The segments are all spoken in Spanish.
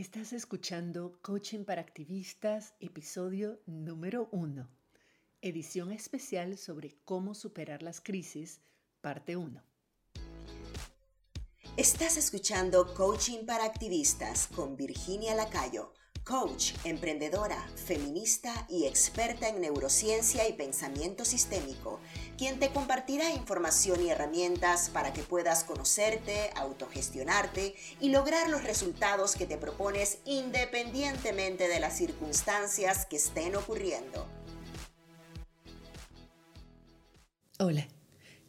Estás escuchando Coaching para Activistas, episodio número 1, edición especial sobre cómo superar las crisis, parte 1. Estás escuchando Coaching para Activistas con Virginia Lacayo coach, emprendedora, feminista y experta en neurociencia y pensamiento sistémico, quien te compartirá información y herramientas para que puedas conocerte, autogestionarte y lograr los resultados que te propones independientemente de las circunstancias que estén ocurriendo. Hola,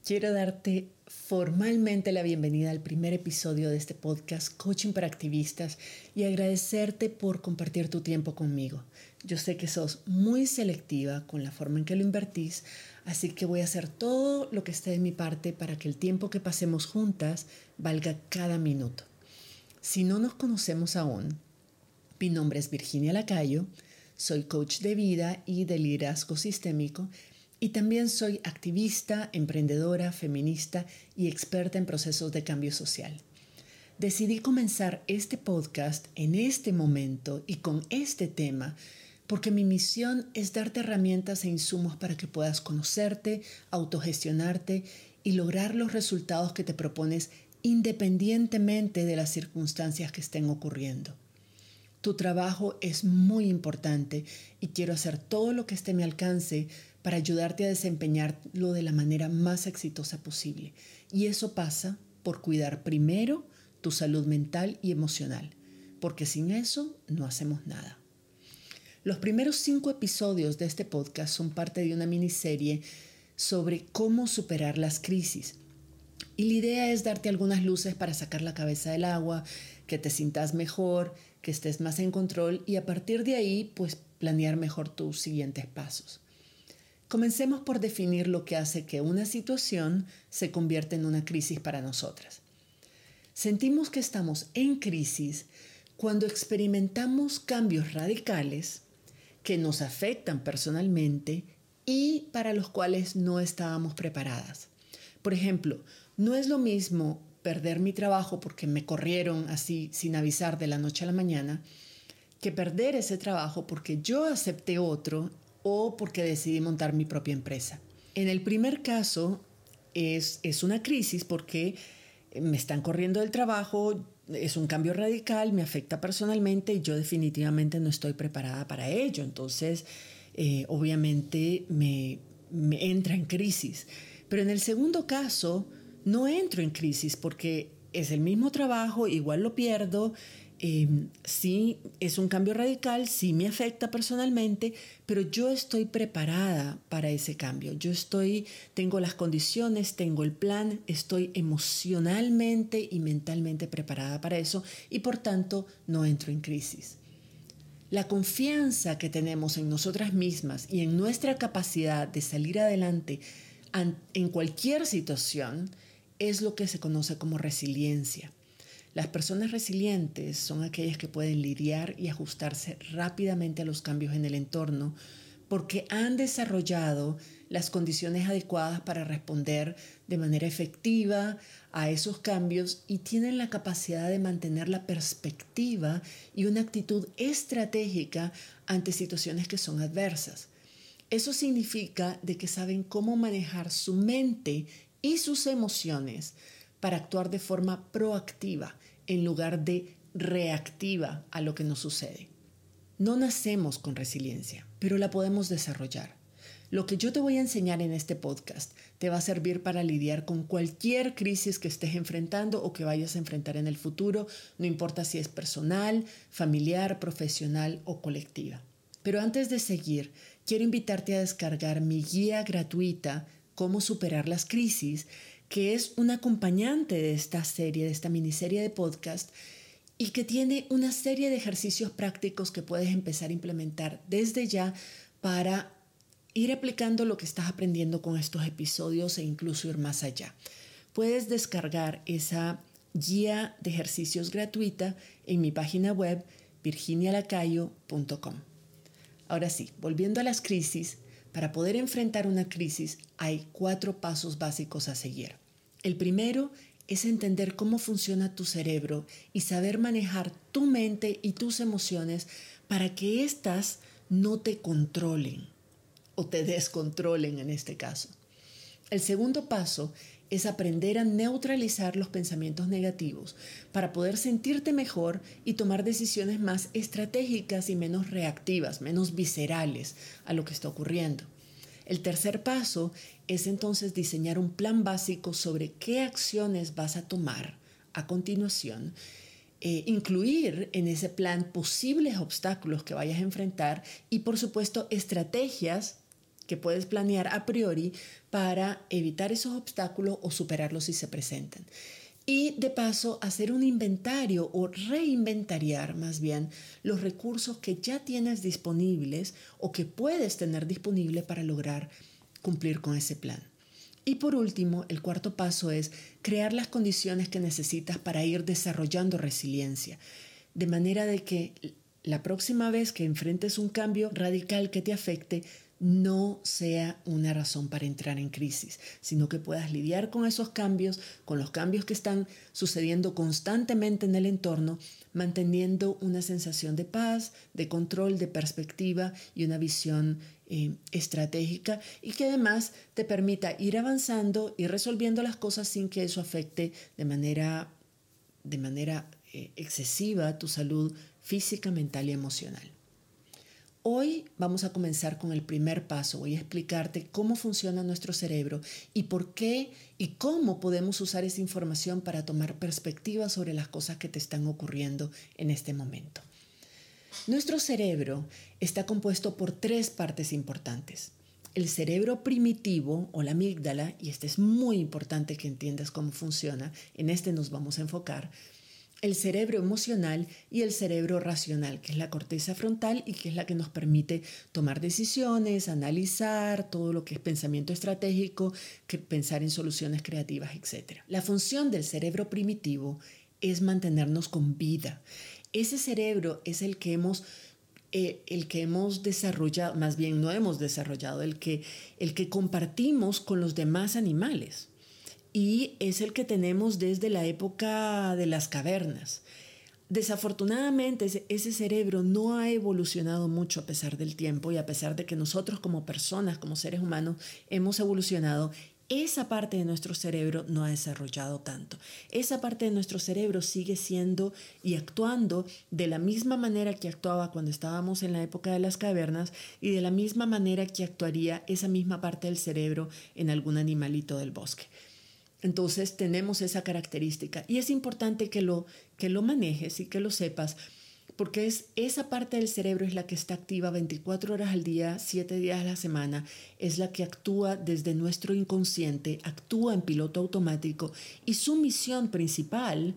quiero darte formalmente la bienvenida al primer episodio de este podcast Coaching para Activistas y agradecerte por compartir tu tiempo conmigo. Yo sé que sos muy selectiva con la forma en que lo invertís, así que voy a hacer todo lo que esté de mi parte para que el tiempo que pasemos juntas valga cada minuto. Si no nos conocemos aún, mi nombre es Virginia Lacayo, soy coach de vida y de liderazgo sistémico y también soy activista, emprendedora, feminista y experta en procesos de cambio social. Decidí comenzar este podcast en este momento y con este tema porque mi misión es darte herramientas e insumos para que puedas conocerte, autogestionarte y lograr los resultados que te propones independientemente de las circunstancias que estén ocurriendo. Tu trabajo es muy importante y quiero hacer todo lo que esté a mi alcance para ayudarte a desempeñarlo de la manera más exitosa posible. Y eso pasa por cuidar primero tu salud mental y emocional, porque sin eso no hacemos nada. Los primeros cinco episodios de este podcast son parte de una miniserie sobre cómo superar las crisis. Y la idea es darte algunas luces para sacar la cabeza del agua, que te sientas mejor, que estés más en control y a partir de ahí, pues planear mejor tus siguientes pasos. Comencemos por definir lo que hace que una situación se convierta en una crisis para nosotras. Sentimos que estamos en crisis cuando experimentamos cambios radicales que nos afectan personalmente y para los cuales no estábamos preparadas. Por ejemplo, no es lo mismo perder mi trabajo porque me corrieron así sin avisar de la noche a la mañana, que perder ese trabajo porque yo acepté otro o porque decidí montar mi propia empresa. En el primer caso es, es una crisis porque me están corriendo del trabajo, es un cambio radical, me afecta personalmente y yo definitivamente no estoy preparada para ello. Entonces, eh, obviamente me, me entra en crisis. Pero en el segundo caso, no entro en crisis porque es el mismo trabajo, igual lo pierdo, eh, sí es un cambio radical, sí me afecta personalmente, pero yo estoy preparada para ese cambio. Yo estoy, tengo las condiciones, tengo el plan, estoy emocionalmente y mentalmente preparada para eso y por tanto no entro en crisis. La confianza que tenemos en nosotras mismas y en nuestra capacidad de salir adelante en cualquier situación es lo que se conoce como resiliencia. Las personas resilientes son aquellas que pueden lidiar y ajustarse rápidamente a los cambios en el entorno porque han desarrollado las condiciones adecuadas para responder de manera efectiva a esos cambios y tienen la capacidad de mantener la perspectiva y una actitud estratégica ante situaciones que son adversas. Eso significa de que saben cómo manejar su mente y sus emociones para actuar de forma proactiva en lugar de reactiva a lo que nos sucede. No nacemos con resiliencia, pero la podemos desarrollar. Lo que yo te voy a enseñar en este podcast te va a servir para lidiar con cualquier crisis que estés enfrentando o que vayas a enfrentar en el futuro, no importa si es personal, familiar, profesional o colectiva. Pero antes de seguir, quiero invitarte a descargar mi guía gratuita Cómo superar las crisis, que es un acompañante de esta serie, de esta miniserie de podcast, y que tiene una serie de ejercicios prácticos que puedes empezar a implementar desde ya para ir aplicando lo que estás aprendiendo con estos episodios e incluso ir más allá. Puedes descargar esa guía de ejercicios gratuita en mi página web virginialacayo.com. Ahora sí, volviendo a las crisis, para poder enfrentar una crisis hay cuatro pasos básicos a seguir. El primero es entender cómo funciona tu cerebro y saber manejar tu mente y tus emociones para que éstas no te controlen o te descontrolen en este caso. El segundo paso es aprender a neutralizar los pensamientos negativos para poder sentirte mejor y tomar decisiones más estratégicas y menos reactivas, menos viscerales a lo que está ocurriendo. El tercer paso es entonces diseñar un plan básico sobre qué acciones vas a tomar a continuación, eh, incluir en ese plan posibles obstáculos que vayas a enfrentar y por supuesto estrategias que puedes planear a priori para evitar esos obstáculos o superarlos si se presentan. Y de paso, hacer un inventario o reinventariar más bien los recursos que ya tienes disponibles o que puedes tener disponible para lograr cumplir con ese plan. Y por último, el cuarto paso es crear las condiciones que necesitas para ir desarrollando resiliencia, de manera de que la próxima vez que enfrentes un cambio radical que te afecte, no sea una razón para entrar en crisis, sino que puedas lidiar con esos cambios, con los cambios que están sucediendo constantemente en el entorno, manteniendo una sensación de paz, de control, de perspectiva y una visión eh, estratégica y que además te permita ir avanzando y resolviendo las cosas sin que eso afecte de manera, de manera eh, excesiva tu salud física, mental y emocional. Hoy vamos a comenzar con el primer paso. Voy a explicarte cómo funciona nuestro cerebro y por qué y cómo podemos usar esa información para tomar perspectiva sobre las cosas que te están ocurriendo en este momento. Nuestro cerebro está compuesto por tres partes importantes. El cerebro primitivo o la amígdala, y este es muy importante que entiendas cómo funciona, en este nos vamos a enfocar, el cerebro emocional y el cerebro racional, que es la corteza frontal y que es la que nos permite tomar decisiones, analizar todo lo que es pensamiento estratégico, que pensar en soluciones creativas, etc. La función del cerebro primitivo es mantenernos con vida. Ese cerebro es el que hemos eh, el que hemos desarrollado, más bien no hemos desarrollado, el que, el que compartimos con los demás animales y es el que tenemos desde la época de las cavernas. Desafortunadamente ese cerebro no ha evolucionado mucho a pesar del tiempo y a pesar de que nosotros como personas, como seres humanos, hemos evolucionado, esa parte de nuestro cerebro no ha desarrollado tanto. Esa parte de nuestro cerebro sigue siendo y actuando de la misma manera que actuaba cuando estábamos en la época de las cavernas y de la misma manera que actuaría esa misma parte del cerebro en algún animalito del bosque. Entonces tenemos esa característica y es importante que lo, que lo manejes y que lo sepas porque es esa parte del cerebro es la que está activa 24 horas al día, 7 días a la semana, es la que actúa desde nuestro inconsciente, actúa en piloto automático y su misión principal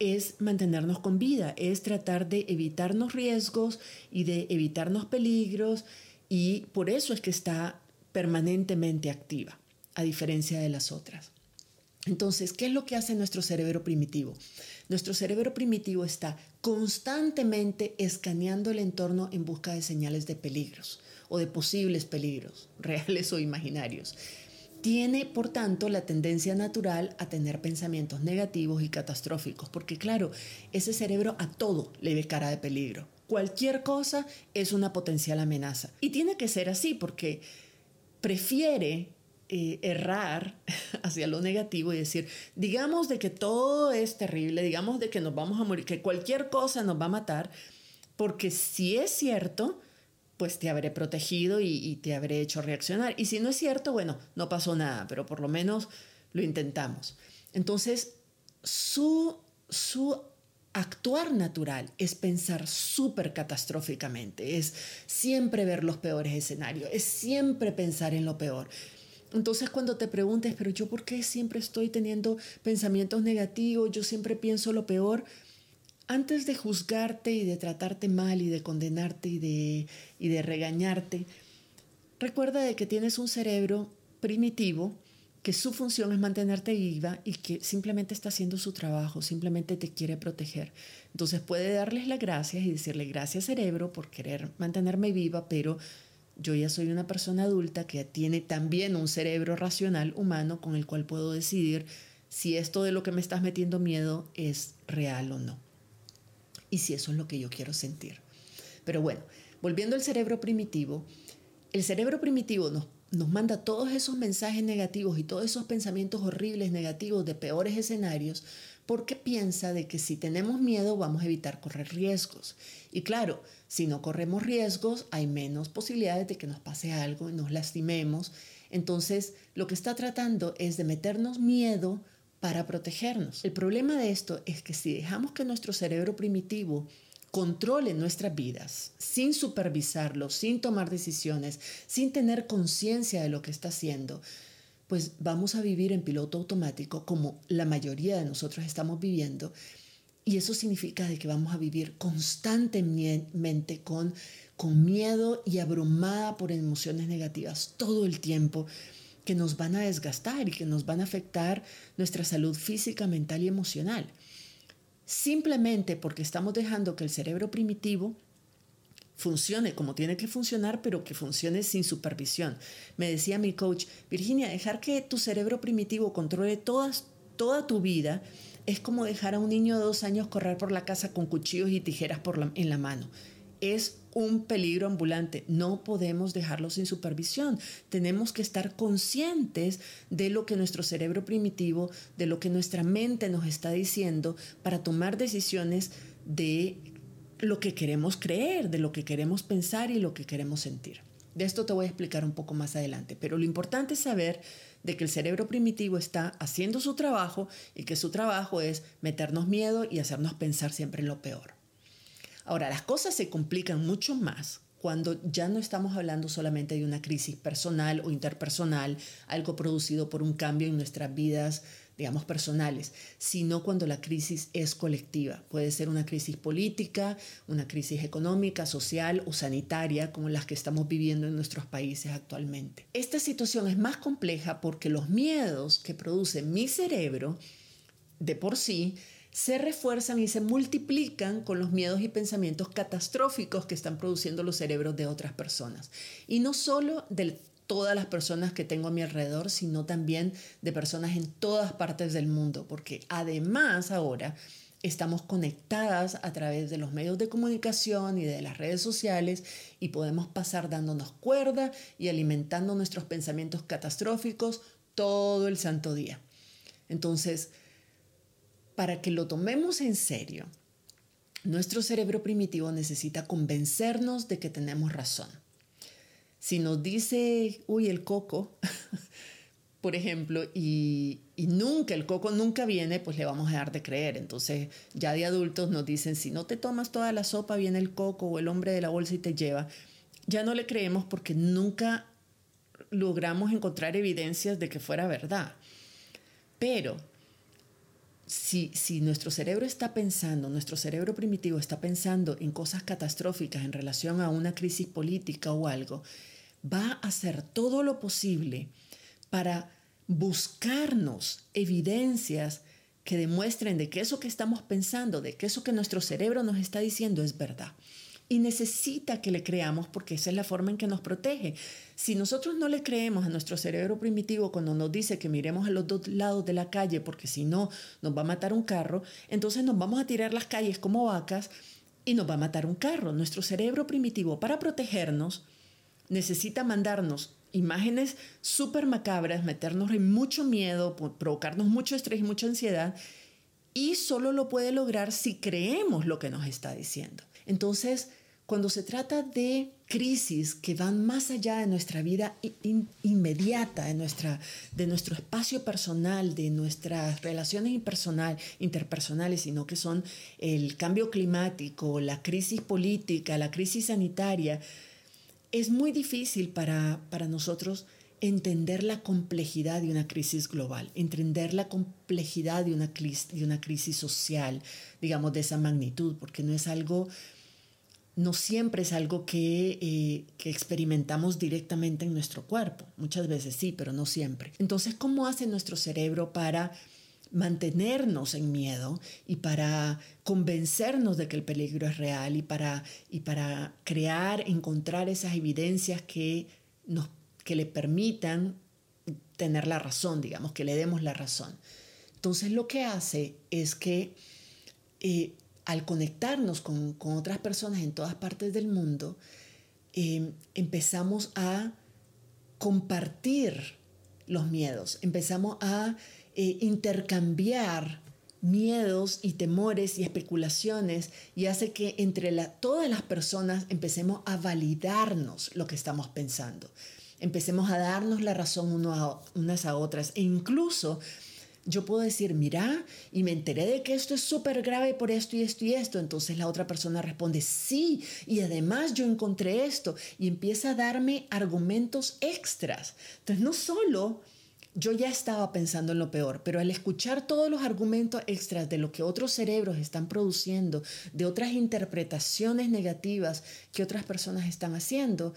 es mantenernos con vida, es tratar de evitarnos riesgos y de evitarnos peligros y por eso es que está permanentemente activa, a diferencia de las otras. Entonces, ¿qué es lo que hace nuestro cerebro primitivo? Nuestro cerebro primitivo está constantemente escaneando el entorno en busca de señales de peligros o de posibles peligros, reales o imaginarios. Tiene, por tanto, la tendencia natural a tener pensamientos negativos y catastróficos, porque claro, ese cerebro a todo le ve cara de peligro. Cualquier cosa es una potencial amenaza. Y tiene que ser así porque prefiere eh, errar hacia lo negativo y decir, digamos de que todo es terrible, digamos de que nos vamos a morir, que cualquier cosa nos va a matar, porque si es cierto, pues te habré protegido y, te habré hecho reaccionar. Y si no es cierto, bueno, no pasó nada, pero por lo menos lo intentamos. Entonces, su, su actuar natural es pensar súper catastróficamente, es siempre ver los peores escenarios, es siempre pensar en lo peor. Entonces cuando te preguntes, pero yo por qué siempre estoy teniendo pensamientos negativos, yo siempre pienso lo peor, antes de juzgarte y de tratarte mal y de condenarte y de, y de regañarte, recuerda de que tienes un cerebro primitivo que su función es mantenerte viva y que simplemente está haciendo su trabajo, simplemente te quiere proteger. Entonces puede darles las gracias y decirle gracias cerebro por querer mantenerme viva, pero yo ya soy una persona adulta que tiene también un cerebro racional humano con el cual puedo decidir si esto de lo que me estás metiendo miedo es real o no. Y si eso es lo que yo quiero sentir. Pero bueno, volviendo al cerebro primitivo, el cerebro primitivo nos, nos manda todos esos mensajes negativos y todos esos pensamientos horribles, negativos, de peores escenarios, porque piensa de que si tenemos miedo vamos a evitar correr riesgos. Y claro, si no corremos riesgos, hay menos posibilidades de que nos pase algo y nos lastimemos. Entonces, lo que está tratando es de meternos miedo para protegernos. El problema de esto es que si dejamos que nuestro cerebro primitivo controle nuestras vidas sin supervisarlo, sin tomar decisiones, sin tener conciencia de lo que está haciendo, pues vamos a vivir en piloto automático como la mayoría de nosotros estamos viviendo. Y eso significa de que vamos a vivir constantemente con, con miedo y abrumada por emociones negativas todo el tiempo que nos van a desgastar y que nos van a afectar nuestra salud física, mental y emocional. Simplemente porque estamos dejando que el cerebro primitivo funcione como tiene que funcionar, pero que funcione sin supervisión. Me decía mi coach, Virginia, dejar que tu cerebro primitivo controle todas, toda tu vida es como dejar a un niño de dos años correr por la casa con cuchillos y tijeras en la mano. Es un peligro ambulante. No podemos dejarlo sin supervisión. Tenemos que estar conscientes de lo que nuestro cerebro primitivo, de lo que nuestra mente nos está diciendo para tomar decisiones de lo que queremos creer, de lo que queremos pensar y lo que queremos sentir. De esto te voy a explicar un poco más adelante, pero lo importante es saber de que el cerebro primitivo está haciendo su trabajo y que su trabajo es meternos miedo y hacernos pensar siempre en lo peor. Ahora, las cosas se complican mucho más cuando ya no estamos hablando solamente de una crisis personal o interpersonal, algo producido por un cambio en nuestras vidas digamos, personales, sino cuando la crisis es colectiva. Puede ser una crisis política, una crisis económica, social o sanitaria, como las que estamos viviendo en nuestros países actualmente. Esta situación es más compleja porque los miedos que produce mi cerebro, de por sí, se refuerzan y se multiplican con los miedos y pensamientos catastróficos que están produciendo los cerebros de otras personas. Y no solo del todas las personas que tengo a mi alrededor, sino también de personas en todas partes del mundo, porque además ahora estamos conectadas a través de los medios de comunicación y de las redes sociales y podemos pasar dándonos cuerda y alimentando nuestros pensamientos catastróficos todo el santo día. Entonces, para que lo tomemos en serio, nuestro cerebro primitivo necesita convencernos de que tenemos razón. Si nos dice, uy, el coco, por ejemplo, y, nunca, el coco nunca viene, pues le vamos a dar de creer. Entonces, ya de adultos nos dicen, si no te tomas toda la sopa, viene el coco o el hombre de la bolsa y te lleva. Ya no le creemos porque nunca logramos encontrar evidencias de que fuera verdad. Pero si, si, nuestro cerebro está pensando, nuestro cerebro primitivo está pensando en cosas catastróficas en relación a una crisis política o algo, va a hacer todo lo posible para buscarnos evidencias que demuestren de que eso que estamos pensando, de que eso que nuestro cerebro nos está diciendo es verdad. Y necesita que le creamos porque esa es la forma en que nos protege. Si nosotros no le creemos a nuestro cerebro primitivo cuando nos dice que miremos a los dos lados de la calle porque si no nos va a matar un carro, entonces nos vamos a tirar las calles como vacas y nos va a matar un carro. Nuestro cerebro primitivo para protegernos necesita mandarnos imágenes súper macabras, meternos en mucho miedo, provocarnos mucho estrés y mucha ansiedad, y solo lo puede lograr si creemos lo que nos está diciendo. Entonces, cuando se trata de crisis que van más allá de nuestra vida inmediata, de, nuestra, de nuestro espacio personal, de nuestras relaciones impersonal, interpersonales, sino que son el cambio climático, la crisis política, la crisis sanitaria, es muy difícil para, nosotros entender la complejidad de una crisis global, entender la complejidad de una, de una crisis social, digamos, de esa magnitud, porque no es algo, no siempre es algo que, eh, que experimentamos directamente en nuestro cuerpo. Muchas veces sí, pero no siempre. Entonces, ¿cómo hace nuestro cerebro para mantenernos en miedo y para convencernos de que el peligro es real y para, y para crear, encontrar esas evidencias que, nos, que le permitan tener la razón, digamos, que le demos la razón. Entonces lo que hace es que eh, al conectarnos con, otras personas en todas partes del mundo, eh, empezamos a compartir los miedos, empezamos a eh, intercambiar miedos y temores y especulaciones y hace que entre todas las personas empecemos a validarnos lo que estamos pensando. Empecemos a darnos la razón unas a otras e incluso yo puedo decir, mira, y me enteré de que esto es súper grave por esto y esto y esto. Entonces la otra persona responde, sí, y además yo encontré esto y empieza a darme argumentos extras. Entonces no solo yo ya estaba pensando en lo peor, pero al escuchar todos los argumentos extras de lo que otros cerebros están produciendo, de otras interpretaciones negativas que otras personas están haciendo,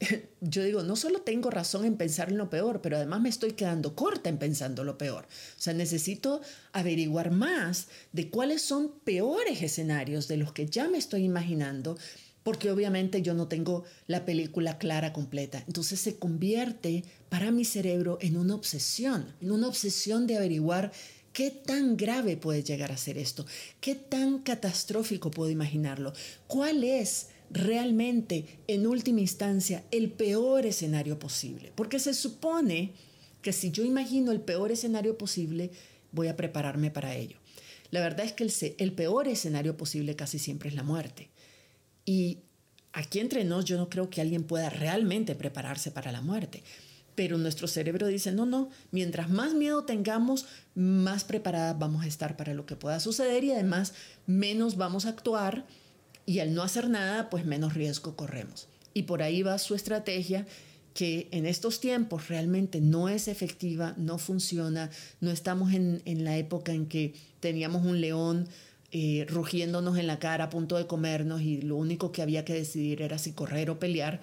yo digo, no solo tengo razón en pensar en lo peor, pero además me estoy quedando corta en pensando lo peor. O sea, necesito averiguar más de cuáles son peores escenarios de los que ya me estoy imaginando porque obviamente yo no tengo la película clara completa. Entonces se convierte para mi cerebro en una obsesión, en una obsesión de averiguar qué tan grave puede llegar a ser esto, qué tan catastrófico puedo imaginarlo, cuál es realmente en última instancia el peor escenario posible. Porque se supone que si yo imagino el peor escenario posible, voy a prepararme para ello. La verdad es que el, peor escenario posible casi siempre es la muerte. Y aquí entre nos yo no creo que alguien pueda realmente prepararse para la muerte. Pero nuestro cerebro dice, no, no, mientras más miedo tengamos, más preparadas vamos a estar para lo que pueda suceder y además menos vamos a actuar y al no hacer nada, pues menos riesgo corremos. Y por ahí va su estrategia que en estos tiempos realmente no es efectiva, no funciona, no estamos en, en la época en que teníamos un león eh, rugiéndonos en la cara a punto de comernos y lo único que había que decidir era si correr o pelear.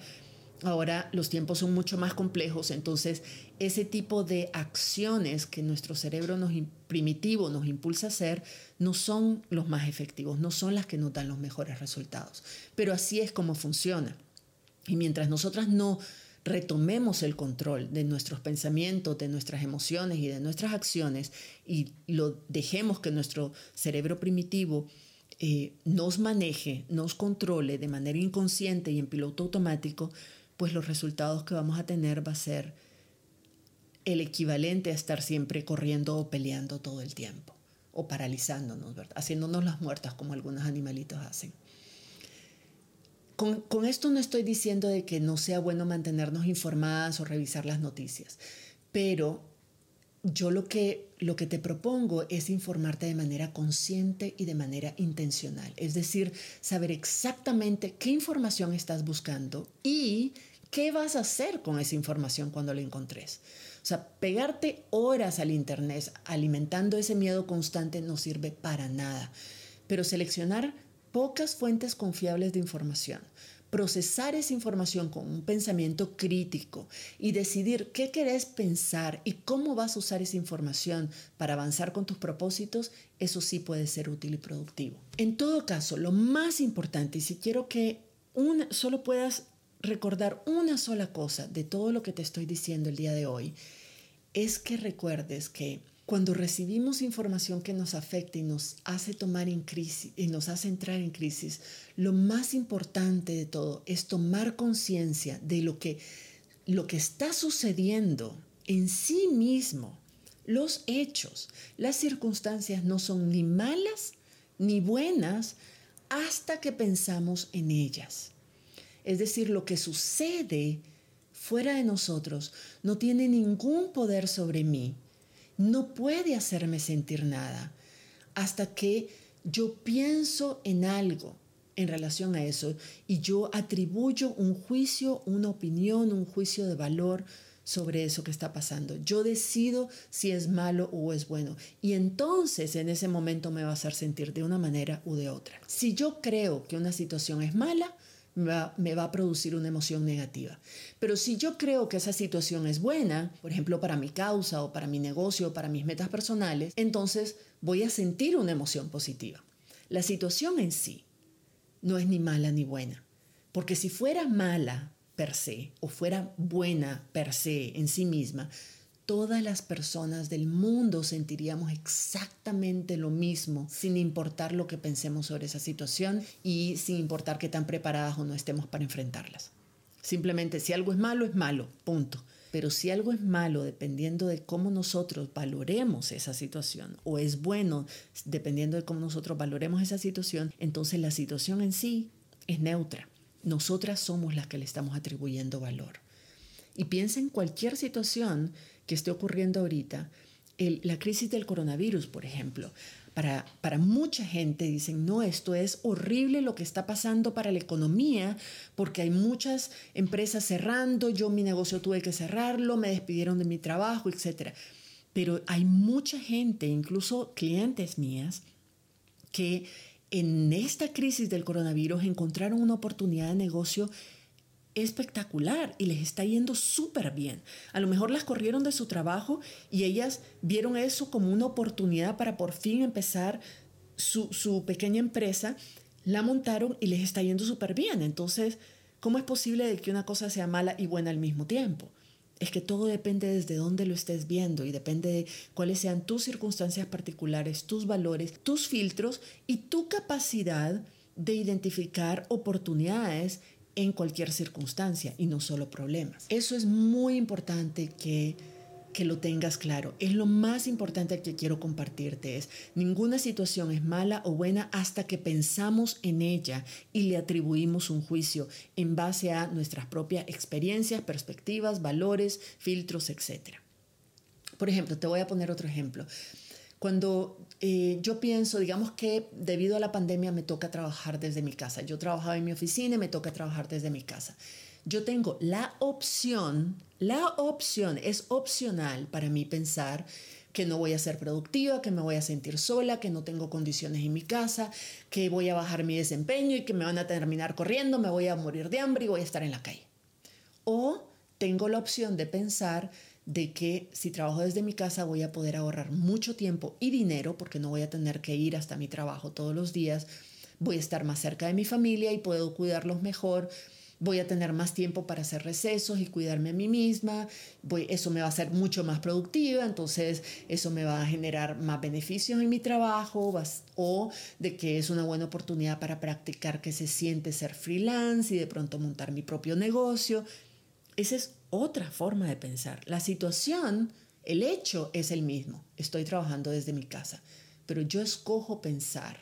Ahora los tiempos son mucho más complejos, entonces ese tipo de acciones que nuestro cerebro nos, primitivo nos impulsa a hacer no son los más efectivos, no son las que nos dan los mejores resultados. Pero así es como funciona. Y mientras nosotras no retomemos el control de nuestros pensamientos, de nuestras emociones y de nuestras acciones y lo dejemos que nuestro cerebro primitivo eh, nos maneje, nos controle de manera inconsciente y en piloto automático, pues los resultados que vamos a tener va a ser el equivalente a estar siempre corriendo o peleando todo el tiempo o paralizándonos, ¿verdad? haciéndonos las muertas como algunos animalitos hacen. Con, esto no estoy diciendo de que no sea bueno mantenernos informadas o revisar las noticias, pero yo lo que, lo que te propongo es informarte de manera consciente y de manera intencional, es decir, saber exactamente qué información estás buscando y qué vas a hacer con esa información cuando la encontres. O sea, pegarte horas al Internet alimentando ese miedo constante no sirve para nada, pero seleccionar pocas fuentes confiables de información, procesar esa información con un pensamiento crítico y decidir qué querés pensar y cómo vas a usar esa información para avanzar con tus propósitos, eso sí puede ser útil y productivo. En todo caso, lo más importante, y si quiero que solo puedas recordar una sola cosa de todo lo que te estoy diciendo el día de hoy, es que recuerdes que cuando recibimos información que nos afecta y nos hace tomar en crisis y nos hace entrar en crisis, lo más importante de todo es tomar conciencia de lo que, lo que está sucediendo en sí mismo. Los hechos, las circunstancias no son ni malas ni buenas hasta que pensamos en ellas. Es decir, lo que sucede fuera de nosotros no tiene ningún poder sobre mí no puede hacerme sentir nada hasta que yo pienso en algo en relación a eso y yo atribuyo un juicio, una opinión, un juicio de valor sobre eso que está pasando. Yo decido si es malo o es bueno. Y entonces en ese momento me va a hacer sentir de una manera u de otra. Si yo creo que una situación es mala, me va, a producir una emoción negativa. Pero si yo creo que esa situación es buena, por ejemplo, para mi causa o para mi negocio o para mis metas personales, entonces voy a sentir una emoción positiva. La situación en sí no es ni mala ni buena, porque si fuera mala per se o fuera buena per se en sí misma, todas las personas del mundo sentiríamos exactamente lo mismo, sin importar lo que pensemos sobre esa situación y sin importar qué tan preparadas o no estemos para enfrentarlas. Simplemente si algo es malo, es malo, punto. Pero si algo es malo, dependiendo de cómo nosotros valoremos esa situación, o es bueno, dependiendo de cómo nosotros valoremos esa situación, entonces la situación en sí es neutra. Nosotras somos las que le estamos atribuyendo valor. Y piensa en cualquier situación que esté ocurriendo ahorita, la crisis del coronavirus, por ejemplo. Para, para, mucha gente dicen, no, esto es horrible lo que está pasando para la economía, porque hay muchas empresas cerrando, yo mi negocio tuve que cerrarlo, me despidieron de mi trabajo, etc. Pero hay mucha gente, incluso clientes mías, que en esta crisis del coronavirus encontraron una oportunidad de negocio espectacular y les está yendo súper bien. A lo mejor las corrieron de su trabajo y ellas vieron eso como una oportunidad para por fin empezar su, su pequeña empresa, la montaron y les está yendo súper bien. Entonces, ¿cómo es posible de que una cosa sea mala y buena al mismo tiempo? Es que todo depende desde dónde lo estés viendo y depende de cuáles sean tus circunstancias particulares, tus valores, tus filtros y tu capacidad de identificar oportunidades en cualquier circunstancia y no solo problemas. Eso es muy importante que que lo tengas claro. Es lo más importante que quiero compartirte. Es ninguna situación es mala o buena hasta que pensamos en ella y le atribuimos un juicio en base a nuestras propias experiencias, perspectivas, valores, filtros, etc. Por ejemplo, te voy a poner otro ejemplo. Cuando eh, yo pienso, digamos que debido a la pandemia me toca trabajar desde mi casa. Yo trabajaba en mi oficina y me toca trabajar desde mi casa. Yo tengo la opción, la opción es opcional para mí pensar que no voy a ser productiva, que me voy a sentir sola, que no tengo condiciones en mi casa, que voy a bajar mi desempeño y que me van a terminar corriendo, me voy a morir de hambre y voy a estar en la calle. O tengo la opción de pensar de que si trabajo desde mi casa voy a poder ahorrar mucho tiempo y dinero porque no voy a tener que ir hasta mi trabajo todos los días, voy a estar más cerca de mi familia y puedo cuidarlos mejor, voy a tener más tiempo para hacer recesos y cuidarme a mí misma, voy, eso me va a hacer mucho más productiva, entonces eso me va a generar más beneficios en mi trabajo o de que es una buena oportunidad para practicar que se siente ser freelance y de pronto montar mi propio negocio. Esa es otra forma de pensar. La situación, el hecho es el mismo. Estoy trabajando desde mi casa, pero yo escojo pensar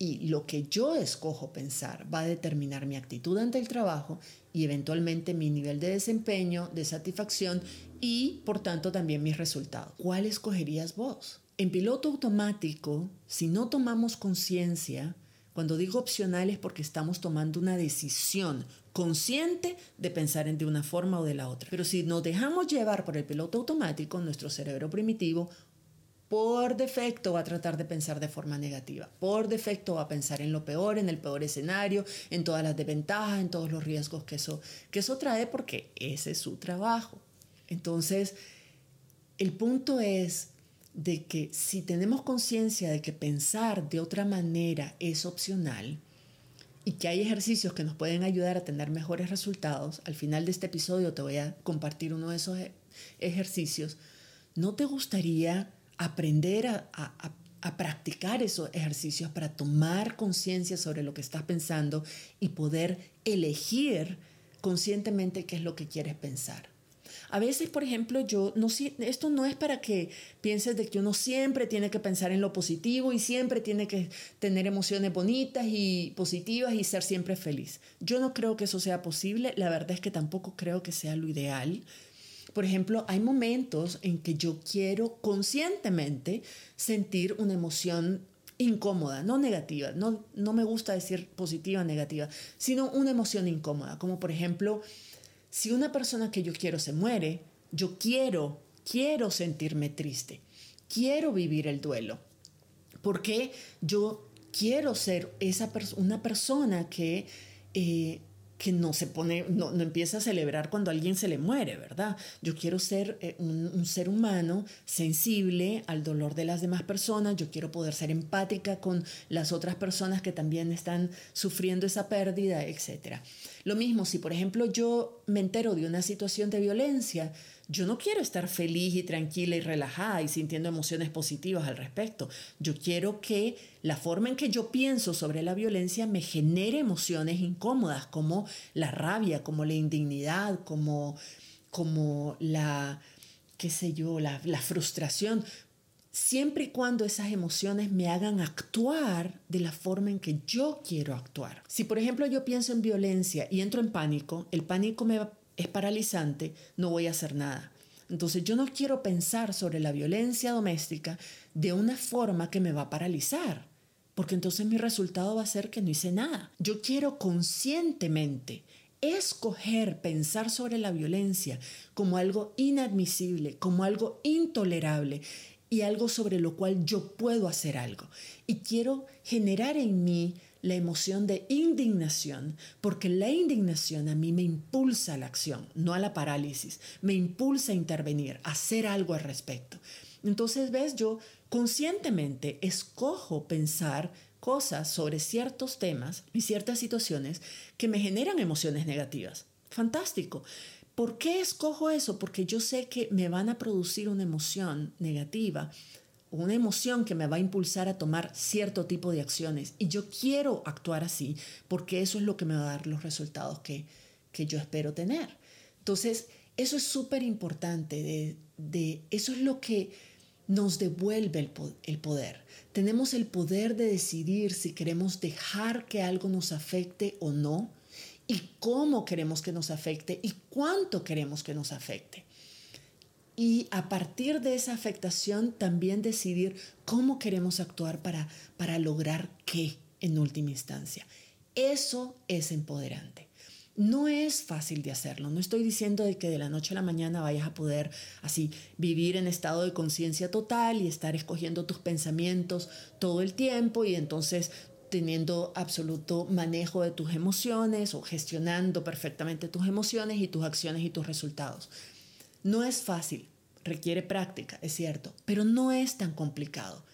y lo que yo escojo pensar va a determinar mi actitud ante el trabajo y eventualmente mi nivel de desempeño, de satisfacción y por tanto también mis resultados. ¿Cuál escogerías vos? En piloto automático, si no tomamos conciencia, cuando digo opcional es porque estamos tomando una decisión consciente de pensar en de una forma o de la otra. Pero si nos dejamos llevar por el piloto automático, nuestro cerebro primitivo por defecto va a tratar de pensar de forma negativa. Por defecto va a pensar en lo peor, en el peor escenario, en todas las desventajas, en todos los riesgos que eso, que eso trae porque ese es su trabajo. Entonces, el punto es de que si tenemos conciencia de que pensar de otra manera es opcional y que hay ejercicios que nos pueden ayudar a tener mejores resultados, al final de este episodio te voy a compartir uno de esos e-, ejercicios, ¿no te gustaría aprender a, practicar esos ejercicios para tomar conciencia sobre lo que estás pensando y poder elegir conscientemente qué es lo que quieres pensar? A veces, por ejemplo, yo no esto no es para que pienses de que uno siempre tiene que pensar en lo positivo y siempre tiene que tener emociones bonitas y positivas y ser siempre feliz. Yo no creo que eso sea posible, la verdad es que tampoco creo que sea lo ideal. Por ejemplo, hay momentos en que yo quiero conscientemente sentir una emoción incómoda, no negativa, no, no me gusta decir positiva negativa, sino una emoción incómoda, como por ejemplo si una persona que yo quiero se muere, yo quiero, quiero sentirme triste, quiero vivir el duelo, porque yo quiero ser esa una persona que eh, que no se pone, no, empieza a celebrar cuando alguien se le muere, ¿verdad? Yo quiero ser eh, un, ser humano sensible al dolor de las demás personas, yo quiero poder ser empática con las otras personas que también están sufriendo esa pérdida, etc. Lo mismo, si por ejemplo yo me entero de una situación de violencia, Yo no quiero estar feliz y tranquila y relajada y sintiendo emociones positivas al respecto. Yo quiero que la forma en que yo pienso sobre la violencia me genere emociones incómodas como la rabia, como la indignidad, como, como la, qué sé yo, la, frustración siempre y cuando esas emociones me hagan actuar de la forma en que yo quiero actuar. Si por ejemplo yo pienso en violencia y entro en pánico, el pánico me es paralizante, no voy a hacer nada. Entonces yo no quiero pensar sobre la violencia doméstica de una forma que me va a paralizar, porque entonces mi resultado va a ser que no hice nada. Yo quiero conscientemente escoger pensar sobre la violencia como algo inadmisible, como algo intolerable y algo sobre lo cual yo puedo hacer algo. Y quiero generar en mí la emoción de indignación, porque la indignación a mí me impulsa a la acción, no a la parálisis, me impulsa a intervenir, a hacer algo al respecto. Entonces, ves, yo conscientemente escojo pensar cosas sobre ciertos temas y ciertas situaciones que me generan emociones negativas. Fantástico. ¿Por qué escojo eso? Porque yo sé que me van a producir una emoción negativa, una emoción que me va a impulsar a tomar cierto tipo de acciones. Y yo quiero actuar así porque eso es lo que me va a dar los resultados que, que yo espero tener. Entonces, eso es súper importante. De, de, eso es lo que nos devuelve el, el poder. Tenemos el poder de decidir si queremos dejar que algo nos afecte o no y cómo queremos que nos afecte y cuánto queremos que nos afecte. Y a partir de esa afectación también decidir cómo queremos actuar para, para lograr qué en última instancia. Eso es empoderante. No es fácil de hacerlo. No estoy diciendo de que de la noche a la mañana vayas a poder así vivir en estado de conciencia total y estar escogiendo tus pensamientos todo el tiempo y entonces teniendo absoluto manejo de tus emociones o gestionando perfectamente tus emociones y tus acciones y tus resultados. No es fácil, requiere práctica, es cierto, pero no es tan complicado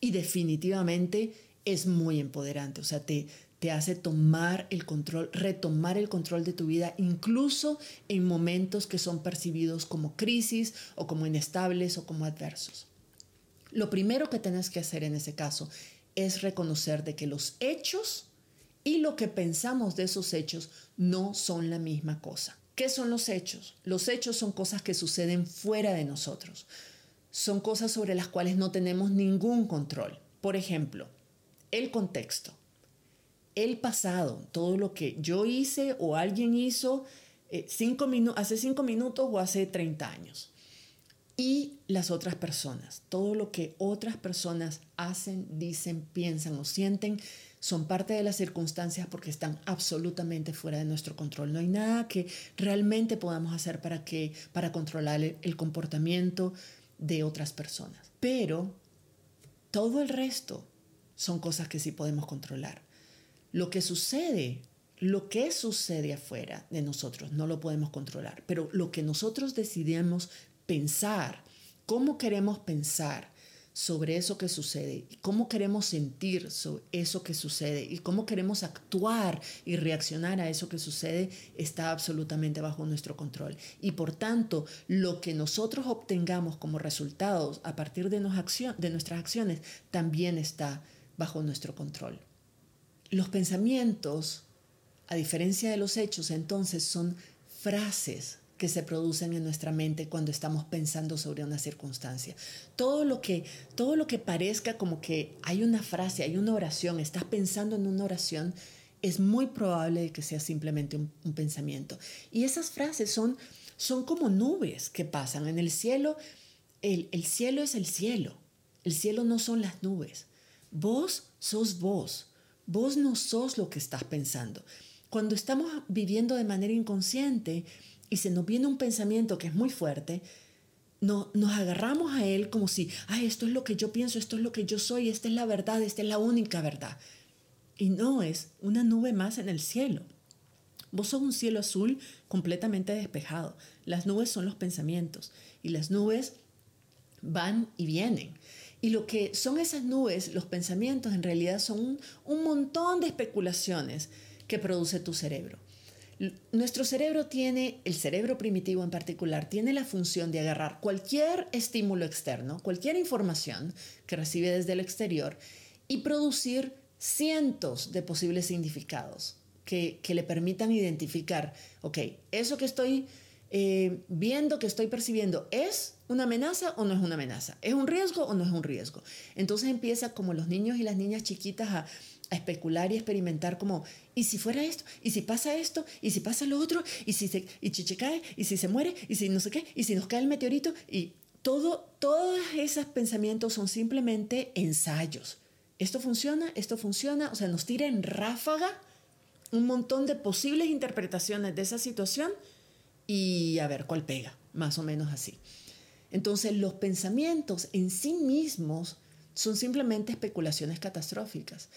y definitivamente es muy empoderante, o sea, te, te hace tomar el control, retomar el control de tu vida, incluso en momentos que son percibidos como crisis o como inestables o como adversos. Lo primero que tienes que hacer en ese caso es reconocer de que los hechos y lo que pensamos de esos hechos no son la misma cosa. ¿Qué son los hechos? Los hechos son cosas que suceden fuera de nosotros. Son cosas sobre las cuales no tenemos ningún control. Por ejemplo, el contexto, el pasado, todo lo que yo hice o alguien hizo eh, hace cinco minutos o hace 30 años y las otras personas. Todo lo que otras personas hacen, dicen, piensan o sienten son parte de las circunstancias porque están absolutamente fuera de nuestro control. No hay nada que realmente podamos hacer para que para controlar el comportamiento de otras personas. Pero todo el resto son cosas que sí podemos controlar. Lo que sucede lo que sucede afuera de nosotros no lo podemos controlar, pero lo que nosotros decidimos pensar, cómo queremos pensar sobre eso que sucede, cómo queremos sentir sobre eso que sucede y cómo queremos actuar y reaccionar a eso que sucede está absolutamente bajo nuestro control. Y por tanto, lo que nosotros obtengamos como resultados a partir de, de nuestras acciones también está bajo nuestro control. Los pensamientos, a diferencia de los hechos, entonces son frases que se producen en nuestra mente cuando estamos pensando sobre una circunstancia. Todo lo que, todo lo que parezca como que hay una frase, hay una oración, estás pensando en una oración, es muy probable que sea simplemente un, pensamiento. Y esas frases son, son como nubes que pasan en el cielo. El, el cielo es el cielo. El cielo no son las nubes. Vos sos vos. Vos no sos lo que estás pensando. Cuando estamos viviendo de manera inconsciente, y se nos viene un pensamiento que es muy fuerte, no, nos agarramos a él como si, ay, esto es lo que yo pienso, esto es lo que yo soy, esta es la verdad, esta es la única verdad. Y no es una nube más en el cielo. Vos sos un cielo azul completamente despejado. Las nubes son los pensamientos y las nubes van y vienen. Y lo que son esas nubes, los pensamientos, en realidad son un montón de especulaciones que produce tu cerebro. Nuestro cerebro tiene, el cerebro primitivo en particular, tiene la función de agarrar cualquier estímulo externo, cualquier información que recibe desde el exterior y producir cientos de posibles significados que, le permitan identificar, ok, eso que estoy eh, viendo, que estoy percibiendo, ¿es una amenaza o no es una amenaza? ¿Es un riesgo o no es un riesgo? Entonces empieza como los niños y las niñas chiquitas a a especular y experimentar como, ¿y si fuera esto? ¿Y si pasa esto? ¿Y si pasa lo otro? ¿Y si se, y Chiche cae? ¿Y si se muere? ¿Y si no sé qué? ¿Y si nos cae el meteorito? Y todo, todos esos pensamientos son simplemente ensayos. Esto funciona, esto funciona, o sea, nos tira en ráfaga un montón de posibles interpretaciones de esa situación y a ver cuál pega, más o menos así. Entonces los pensamientos en sí mismos son simplemente especulaciones catastróficas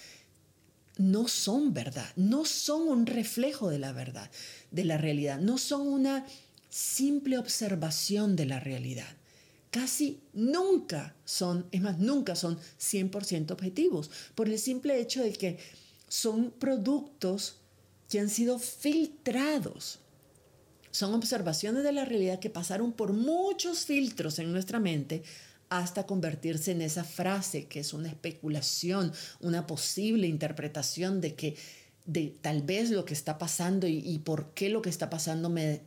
no son verdad, no son un reflejo de la verdad, de la realidad, no son una simple observación de la realidad. Casi nunca son, es más, nunca son 100% objetivos, por el simple hecho de que son productos que han sido filtrados. Son observaciones de la realidad que pasaron por muchos filtros en nuestra mente hasta convertirse en esa frase que es una especulación, una posible interpretación de que de tal vez lo que está pasando y, por qué lo que está pasando me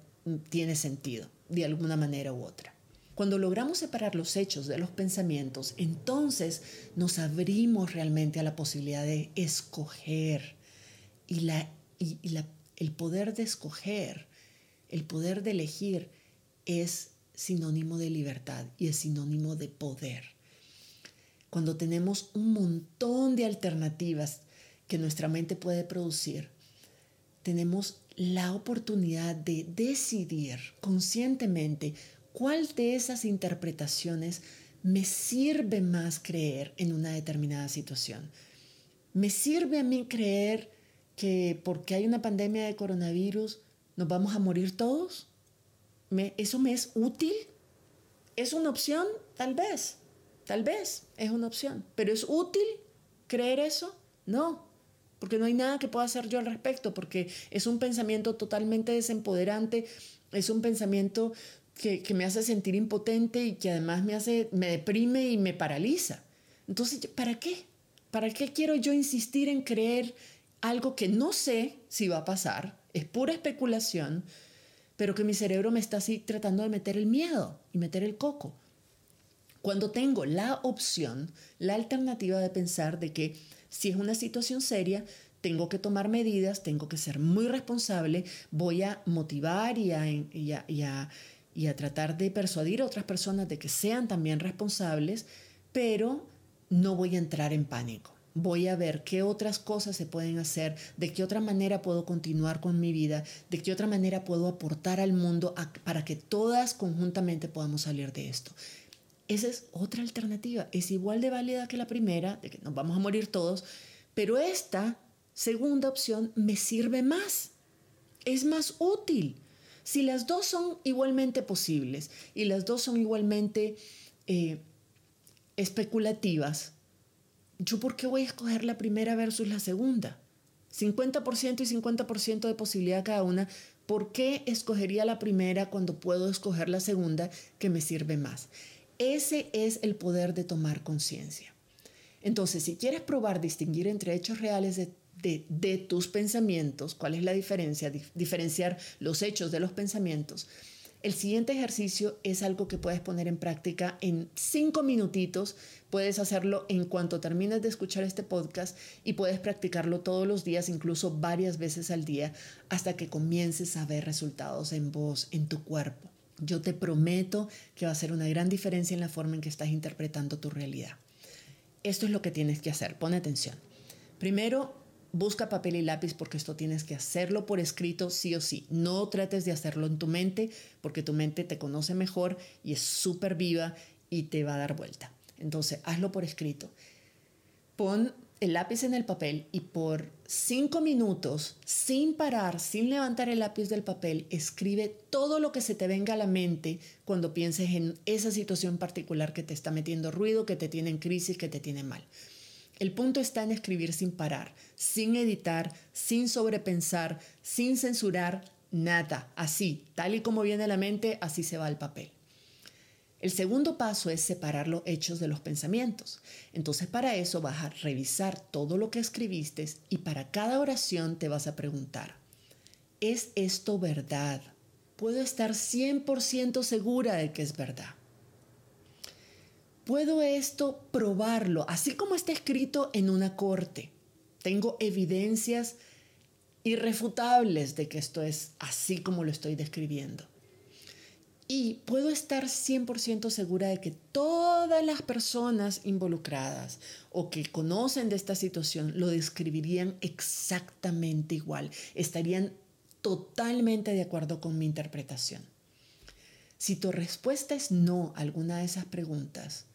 tiene sentido de alguna manera u otra. Cuando logramos separar los hechos de los pensamientos, entonces nos abrimos realmente a la posibilidad de escoger. Y, la, y la, el poder de escoger, el poder de elegir es sinónimo de libertad y es sinónimo de poder. Cuando tenemos un montón de alternativas que nuestra mente puede producir, tenemos la oportunidad de decidir conscientemente cuál de esas interpretaciones me sirve más creer en una determinada situación. ¿Me sirve a mí creer que porque hay una pandemia de coronavirus nos vamos a morir todos? ¿Eso me es útil? ¿Es una opción? Tal vez, tal vez es una opción. ¿Pero es útil creer eso? No, porque no hay nada que pueda hacer yo al respecto, porque es un pensamiento totalmente desempoderante, es un pensamiento que, que, me hace sentir impotente y que además me hace, me deprime y me paraliza. Entonces, ¿para qué? ¿Para qué quiero yo insistir en creer algo que no sé si va a pasar? Es pura especulación pero que mi cerebro me está así tratando de meter el miedo y meter el coco. Cuando tengo la opción, la alternativa de pensar de que si es una situación seria, tengo que tomar medidas, tengo que ser muy responsable, voy a motivar y a, y a, y a tratar de persuadir a otras personas de que sean también responsables, pero no voy a entrar en pánico voy a ver qué otras cosas se pueden hacer, de qué otra manera puedo continuar con mi vida, de qué otra manera puedo aportar al mundo para que todas conjuntamente podamos salir de esto. Esa es otra alternativa, es igual de válida que la primera, de que nos vamos a morir todos, pero esta segunda opción me sirve más, es más útil. Si las dos son igualmente posibles y las dos son igualmente eh, especulativas, ¿yo por qué voy a escoger la primera versus la segunda? 50% y 50% de posibilidad cada una. ¿Por qué escogería la primera cuando puedo escoger la segunda que me sirve más? Ese es el poder de tomar conciencia. Entonces, si quieres probar distinguir entre hechos reales de, de, tus pensamientos, ¿cuál es la diferencia? diferenciar los hechos de los pensamientos el siguiente ejercicio es algo que puedes poner en práctica en cinco minutitos. Puedes hacerlo en cuanto termines de escuchar este podcast y puedes practicarlo todos los días, incluso varias veces al día, hasta que comiences a ver resultados en vos, en tu cuerpo. Yo te prometo que va a ser una gran diferencia en la forma en que estás interpretando tu realidad. Esto es lo que tienes que hacer. Pon atención. Primero, busca papel y lápiz porque esto tienes que hacerlo por escrito sí o sí. No trates de hacerlo en tu mente porque tu mente te conoce mejor y es súper viva y te va a dar vuelta. Entonces, hazlo por escrito. Pon el lápiz en el papel y por cinco minutos, sin parar, sin levantar el lápiz del papel, escribe todo lo que se te venga a la mente cuando pienses en esa situación particular que te está metiendo ruido, que te tiene en crisis, que te tiene mal El punto está en escribir sin parar, sin editar, sin sobrepensar, sin censurar, nada. Así, tal y como viene a la mente, así se va al papel. El segundo paso es separar los hechos de los pensamientos. Entonces para eso vas a revisar todo lo que escribiste y para cada oración te vas a preguntar, ¿es esto verdad? Puedo estar 100% segura de que es verdad. Puedo esto probarlo, así como está escrito en una corte. Tengo evidencias irrefutables de que esto es así como lo estoy describiendo. Y puedo estar 100% segura de que todas las personas involucradas o que conocen de esta situación lo describirían exactamente igual, estarían totalmente de acuerdo con mi interpretación. Si tu respuesta es no a alguna de esas preguntas,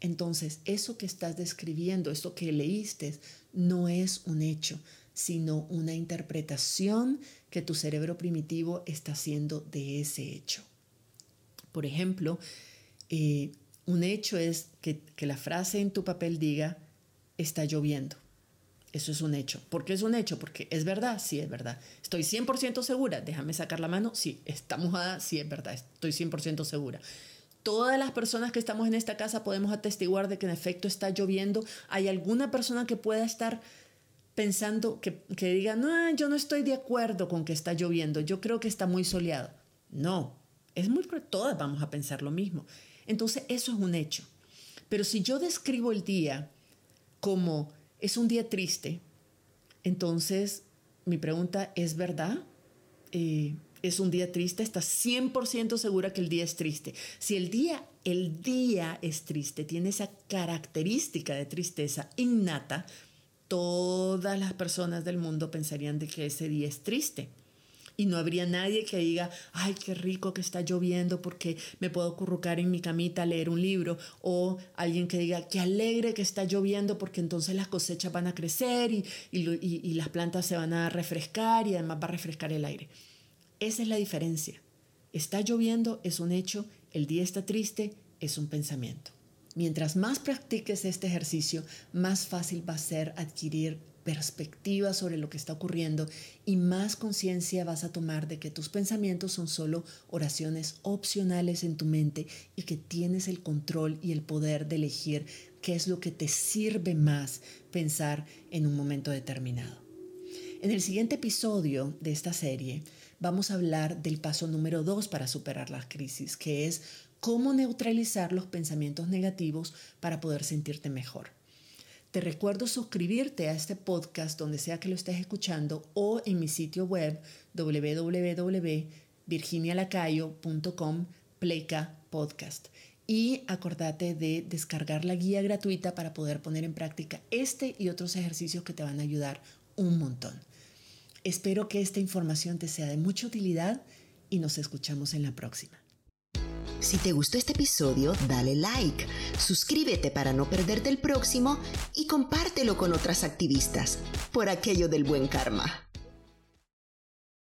entonces eso que estás describiendo, esto que leíste, no es un hecho, sino una interpretación que tu cerebro primitivo está haciendo de ese hecho. Por ejemplo, eh, un hecho es que, que la frase en tu papel diga, está lloviendo. Eso es un hecho. ¿Por qué es un hecho? Porque es verdad, sí es verdad. Estoy 100% segura, déjame sacar la mano, sí, está mojada, sí es verdad, estoy 100% segura todas las personas que estamos en esta casa podemos atestiguar de que en efecto está lloviendo. ¿Hay alguna persona que pueda estar pensando, que, que diga, no, yo no estoy de acuerdo con que está lloviendo, yo creo que está muy soleado? No, es muy, todas vamos a pensar lo mismo. Entonces, eso es un hecho. Pero si yo describo el día como es un día triste, entonces mi pregunta es verdad. Eh, es un día triste, estás 100% segura que el día es triste. Si el día, el día es triste, tiene esa característica de tristeza innata, todas las personas del mundo pensarían de que ese día es triste. Y no habría nadie que diga, ay, qué rico que está lloviendo porque me puedo currucar en mi camita a leer un libro. O alguien que diga, qué alegre que está lloviendo porque entonces las cosechas van a crecer y, y las plantas se van a refrescar y además va a refrescar el aire. Esa es la diferencia. Está lloviendo es un hecho, el día está triste es un pensamiento. Mientras más practiques este ejercicio, más fácil va a ser adquirir perspectiva sobre lo que está ocurriendo y más conciencia vas a tomar de que tus pensamientos son solo oraciones opcionales en tu mente y que tienes el control y el poder de elegir qué es lo que te sirve más pensar en un momento determinado. En el siguiente episodio de esta serie vamos a hablar del paso número dos para superar la crisis, que es cómo neutralizar los pensamientos negativos para poder sentirte mejor. Te recuerdo suscribirte a este podcast donde sea que lo estés escuchando o en mi sitio web www.virginialacayo.com Podcast. Y acordate de descargar la guía gratuita para poder poner en práctica este y otros ejercicios que te van a ayudar un montón. Espero que esta información te sea de mucha utilidad y nos escuchamos en la próxima. Si te gustó este episodio, dale like, suscríbete para no perderte el próximo y compártelo con otras activistas por aquello del buen karma.